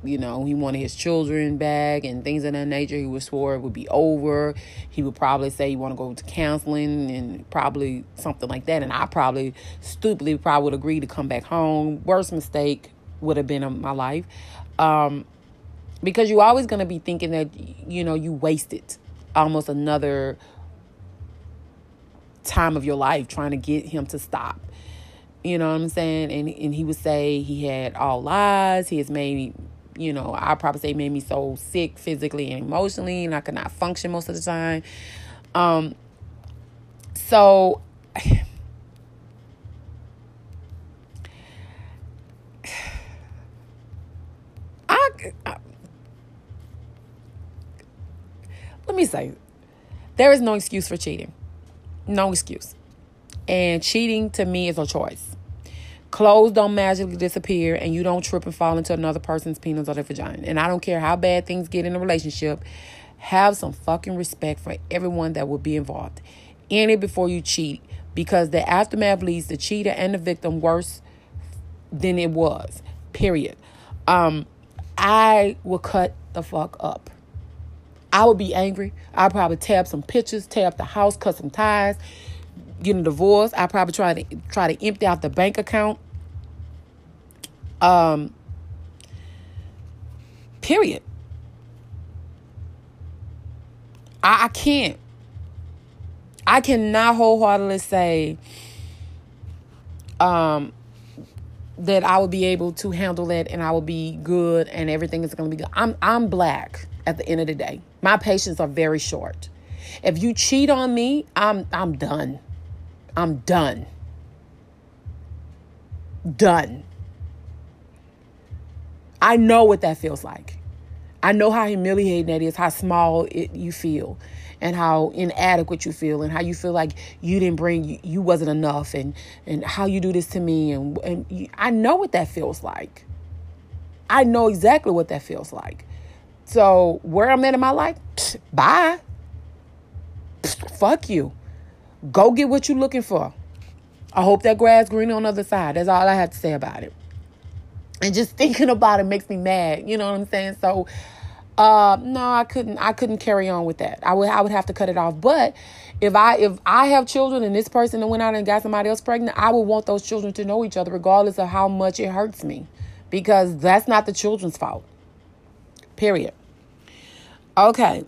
you know, he wanted his children back and things of that nature. He would swore it would be over. He would probably say he want to go to counseling and probably something like that. And I probably stupidly probably would agree to come back home. Worst mistake would have been in my life. Um, because you're always going to be thinking that you know you wasted almost another time of your life trying to get him to stop you know what i'm saying and and he would say he had all lies he has made you know i probably say made me so sick physically and emotionally and i could not function most of the time um so *sighs* I, I let me say, there is no excuse for cheating. No excuse. And cheating to me is a choice. Clothes don't magically disappear, and you don't trip and fall into another person's penis or their vagina. And I don't care how bad things get in a relationship, have some fucking respect for everyone that will be involved. End it before you cheat because the aftermath leaves the cheater and the victim worse than it was. Period. Um, I will cut the fuck up. I would be angry. I'd probably tear up some pictures, up the house, cut some ties, get a divorce. I probably try to try to empty out the bank account. Um. Period. I, I can't. I cannot wholeheartedly say um that I will be able to handle it and I will be good and everything is going to be good. I'm I'm black at the end of the day. My patience are very short. If you cheat on me, I'm I'm done. I'm done. Done. I know what that feels like. I know how humiliating that is, how small it, you feel, and how inadequate you feel, and how you feel like you didn't bring, you, you wasn't enough, and and how you do this to me, and and you, I know what that feels like. I know exactly what that feels like. So where I'm at in my life, psh, *sniffs* bye. Psh, *sniffs* fuck you. Go get what you're looking for. I hope that grass green on the other side. That's all I have to say about it. And just *laughs* thinking about it makes me mad. You know what I'm saying? So uh, no, I couldn't. I couldn't carry on with that. I would. I would have to cut it off. But if I if I have children and this person that went out and got somebody else pregnant, I would want those children to know each other, regardless of how much it hurts me, because that's not the children's fault. Period. Okay.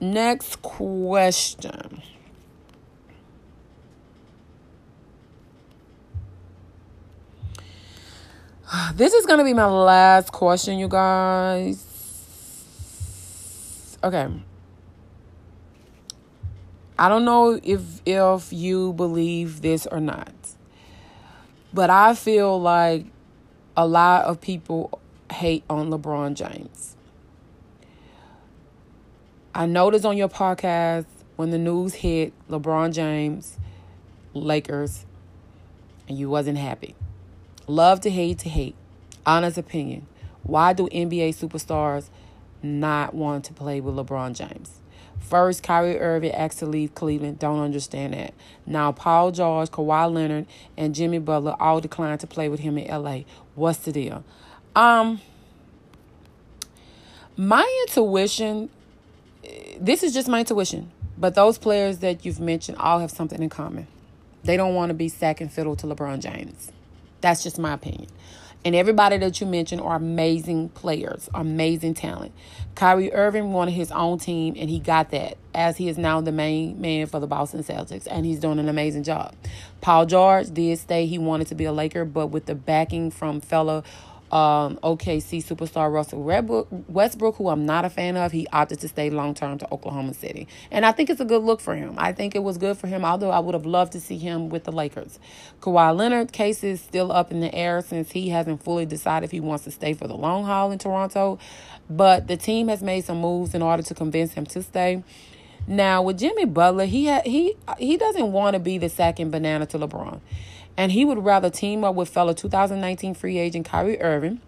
Next question. *sighs* This is going to be my last question, you guys. Okay. I don't know if if you believe this or not. But I feel like a lot of people hate on LeBron James. I noticed on your podcast when the news hit LeBron James, Lakers, and you wasn't happy. Love to hate to hate. Honest opinion. Why do NBA superstars not want to play with LeBron James? First, Kyrie Irving asked to leave Cleveland. Don't understand that. Now, Paul George, Kawhi Leonard, and Jimmy Butler all declined to play with him in LA. What's the deal? Um, my intuition, this is just my intuition, but those players that you've mentioned all have something in common. They don't want to be second fiddle to LeBron James. That's just my opinion. And everybody that you mentioned are amazing players, amazing talent. Kyrie Irving wanted his own team, and he got that, as he is now the main man for the Boston Celtics, and he's doing an amazing job. Paul George did say he wanted to be a Laker, but with the backing from fellow um, OKC superstar Russell Westbrook, who I'm not a fan of, he opted to stay long term to Oklahoma City. And I think it's a good look for him. I think it was good for him, although I would have loved to see him with the Lakers. Kawhi Leonard case is still up in the air since he hasn't fully decided if he wants to stay for the long haul in Toronto. But the team has made some moves in order to convince him to stay. Now with Jimmy Butler, he ha- he he doesn't want to be the second banana to LeBron and he would rather team up with fellow 2019 free agent Kyrie Irving.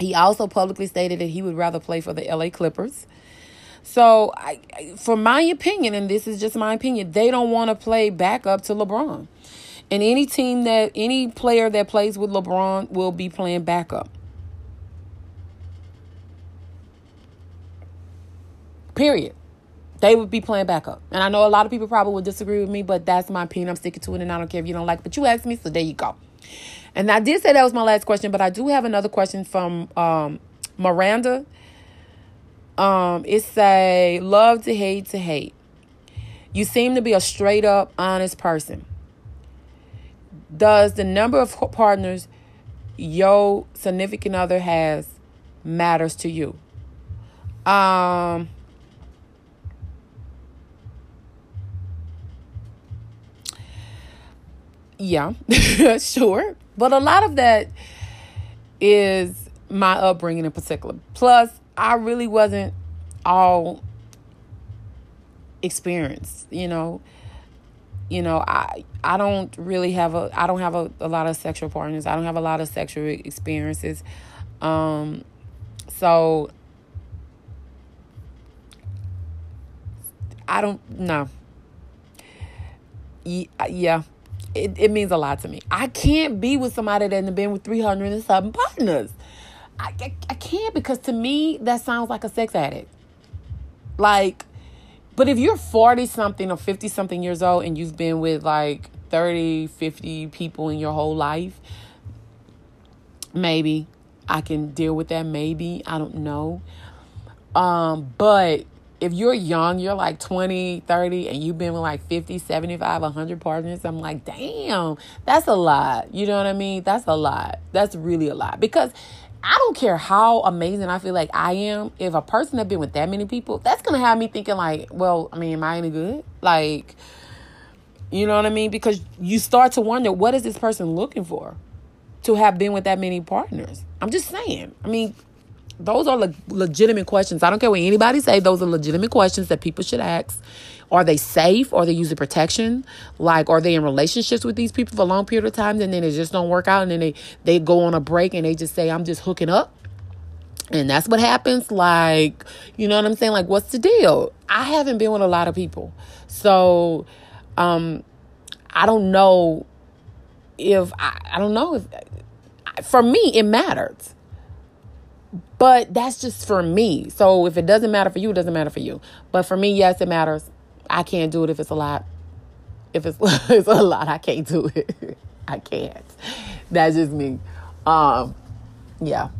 He also publicly stated that he would rather play for the LA Clippers. So, I, for my opinion, and this is just my opinion, they don't want to play backup to LeBron. And any team that, any player that plays with LeBron will be playing backup. Period they would be playing backup. And I know a lot of people probably would disagree with me, but that's my opinion. I'm sticking to it, and I don't care if you don't like it. But you asked me, so there you go. And I did say that was my last question, but I do have another question from um, Miranda. Um, it say love to hate to hate. You seem to be a straight up honest person. Does the number of partners your significant other has matters to you? Um Yeah, *laughs* sure. But a lot of that is my upbringing in particular. Plus, I really wasn't all experienced, you know. You know, I I don't really have a I don't have a, a lot of sexual partners. I don't have a lot of sexual experiences. Um so I don't know. Yeah, it, it means a lot to me. I can't be with somebody that has been with 307 partners. I, I, I can't because to me, that sounds like a sex addict. Like, but if you're 40 something or 50 something years old and you've been with like 30, 50 people in your whole life, maybe I can deal with that. Maybe. I don't know. Um, but if you're young, you're like 20, 30, and you've been with like 50, 75, 100 partners, I'm like, damn, that's a lot. You know what I mean? That's a lot. That's really a lot. Because I don't care how amazing I feel like I am. If a person has been with that many people, that's going to have me thinking, like, well, I mean, am I any good? Like, you know what I mean? Because you start to wonder, what is this person looking for to have been with that many partners? I'm just saying. I mean, those are le- legitimate questions. I don't care what anybody say. Those are legitimate questions that people should ask. Are they safe? Are they using protection? Like, are they in relationships with these people for a long period of time and then it just don't work out and then they, they go on a break and they just say, I'm just hooking up? And that's what happens. Like, you know what I'm saying? Like, what's the deal? I haven't been with a lot of people. So, um, I don't know if, I, I don't know if, for me, it matters but that's just for me. So if it doesn't matter for you, it doesn't matter for you. But for me, yes, it matters. I can't do it if it's a lot. If it's, *laughs* it's a lot, I can't do it. *laughs* I can't. That's just me. Um, yeah.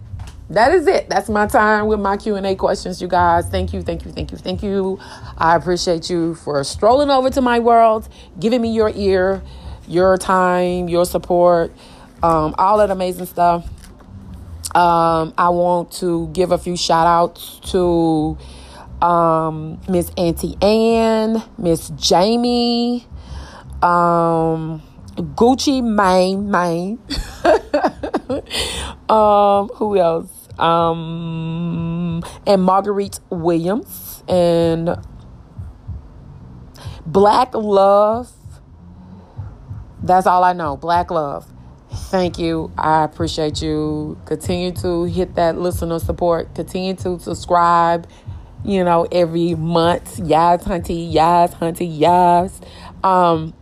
That is it. That's my time with my Q&A questions, you guys. Thank you, thank you, thank you, thank you. I appreciate you for strolling over to my world, giving me your ear, your time, your support, um, all that amazing stuff. Um, I want to give a few shout outs to um, Miss Auntie Ann, Miss Jamie, um, Gucci Mane, Mane. *laughs* um, who else? Um, and Marguerite Williams and Black Love. That's all I know. Black Love. Thank you. I appreciate you. Continue to hit that listener support. Continue to subscribe, you know, every month. Yas Hunty, Yas Hunty, Yas. Um,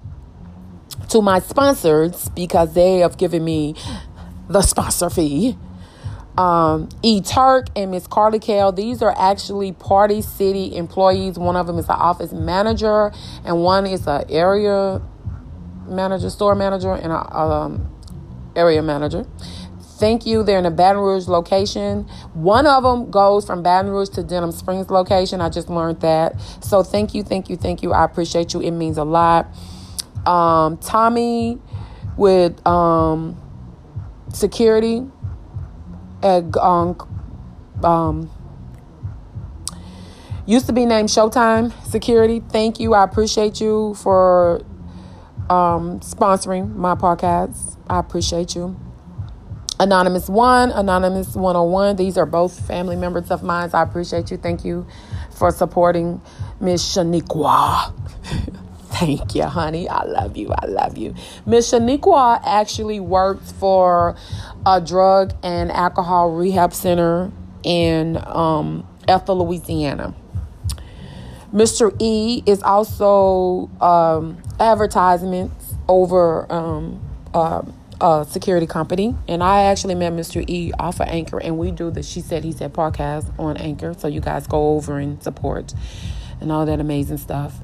to my sponsors because they have given me the sponsor fee. Um, E. Turk and Miss Carly Kale, these are actually Party City employees. One of them is an office manager, and one is an area manager, store manager, and a um, area manager. Thank you. They're in a Baton Rouge location. One of them goes from Baton Rouge to Denham Springs location. I just learned that. So thank you, thank you, thank you. I appreciate you. It means a lot. Um, Tommy with um, security at um, um, used to be named Showtime Security. Thank you. I appreciate you for um, sponsoring my podcast. I appreciate you. Anonymous 1, Anonymous 101. These are both family members of mine. I appreciate you. Thank you for supporting Miss Shaniqua. *laughs* Thank you, honey. I love you. I love you. Miss Shaniqua actually works for a drug and alcohol rehab center in um, Ethel, Louisiana. Mr. E is also um, advertisements over um, uh, a security company. And I actually met Mr. E off of Anchor, and we do the She Said, He Said podcast on Anchor. So you guys go over and support and all that amazing stuff.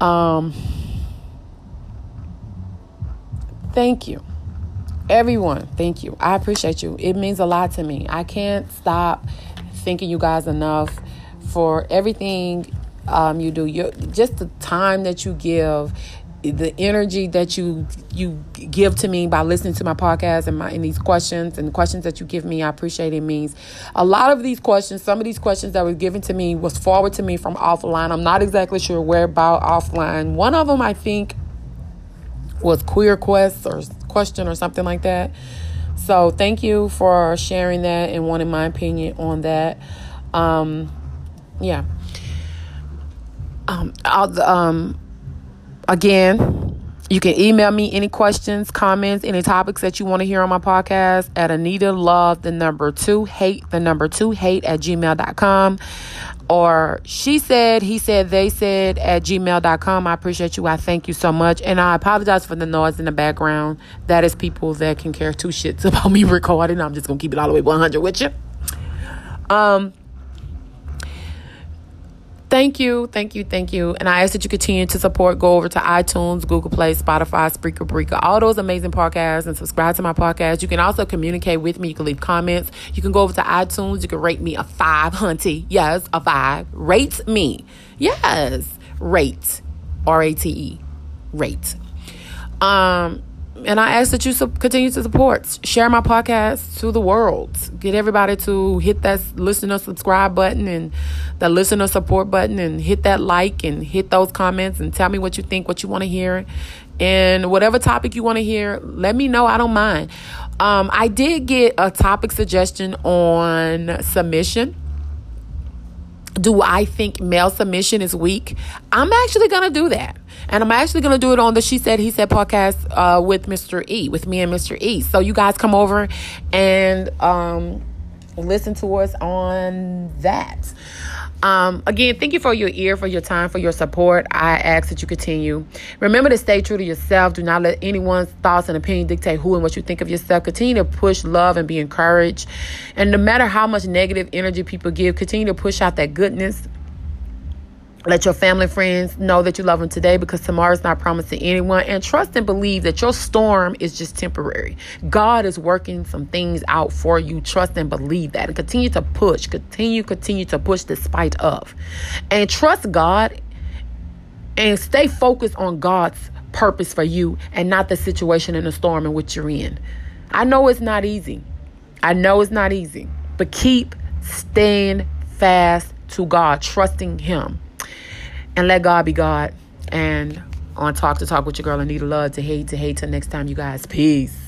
Um, thank you. Everyone, thank you. I appreciate you. It means a lot to me. I can't stop thanking you guys enough for everything um, you do. Your, just the time that you give, the energy that you you give to me by listening to my podcast and my and these questions and the questions that you give me, I appreciate it. Means a lot of these questions. Some of these questions that were given to me was forwarded to me from offline. I'm not exactly sure where about offline. One of them, I think, was queer quest or question or something like that. So thank you for sharing that and wanting my opinion on that. Um, yeah. Um, um, again, you can email me any questions, comments, any topics that you want to hear on my podcast at Anita Love, the number two, hate, the number two, hate at gmail.com. Or she said, he said, they said at gmail.com. I appreciate you. I thank you so much. And I apologize for the noise in the background. That is people that can care two shits *laughs* about me recording. I'm just going to keep it all the way 100 with you. Um, Thank you, thank you, thank you. And I ask that you continue to support. Go over to iTunes, Google Play, Spotify, Spreaker, Breaker, all those amazing podcasts, and subscribe to my podcast. You can also communicate with me. You can leave comments. You can go over to iTunes. You can rate me a five, hunty. Yes, a five. Rate me. Yes, rate. R A T E. Rate. Um, and I ask that you continue to support, share my podcast to the world, get everybody to hit that listener subscribe button and the listener support button, and hit that like and hit those comments and tell me what you think, what you want to hear, and whatever topic you want to hear. Let me know. I don't mind. Um, I did get a topic suggestion on submission do I think male submission is weak? I'm actually going to do that. And I'm actually going to do it on the She Said, He Said podcast uh, with Mr. E, with me and Mr. E. So you guys come over and um, listen to us on that. Um, again, thank you for your ear, for your time, for your support. I ask that you continue. Remember to stay true to yourself. Do not let anyone's thoughts and opinion dictate who and what you think of yourself. Continue to push love and be encouraged. And no matter how much negative energy people give, continue to push out that goodness let your family friends know that you love them today because tomorrow's not promised to anyone. And trust and believe that your storm is just temporary. God is working some things out for you. Trust and believe that. And continue to push. Continue, continue to push despite of. And trust God and stay focused on God's purpose for you and not the situation in the storm in which you're in. I know it's not easy. I know it's not easy. But keep staying fast to God, trusting Him and let God be God. And on TalkThaTalk with your girl Anita Love to hate to hate till next time, you guys. Peace.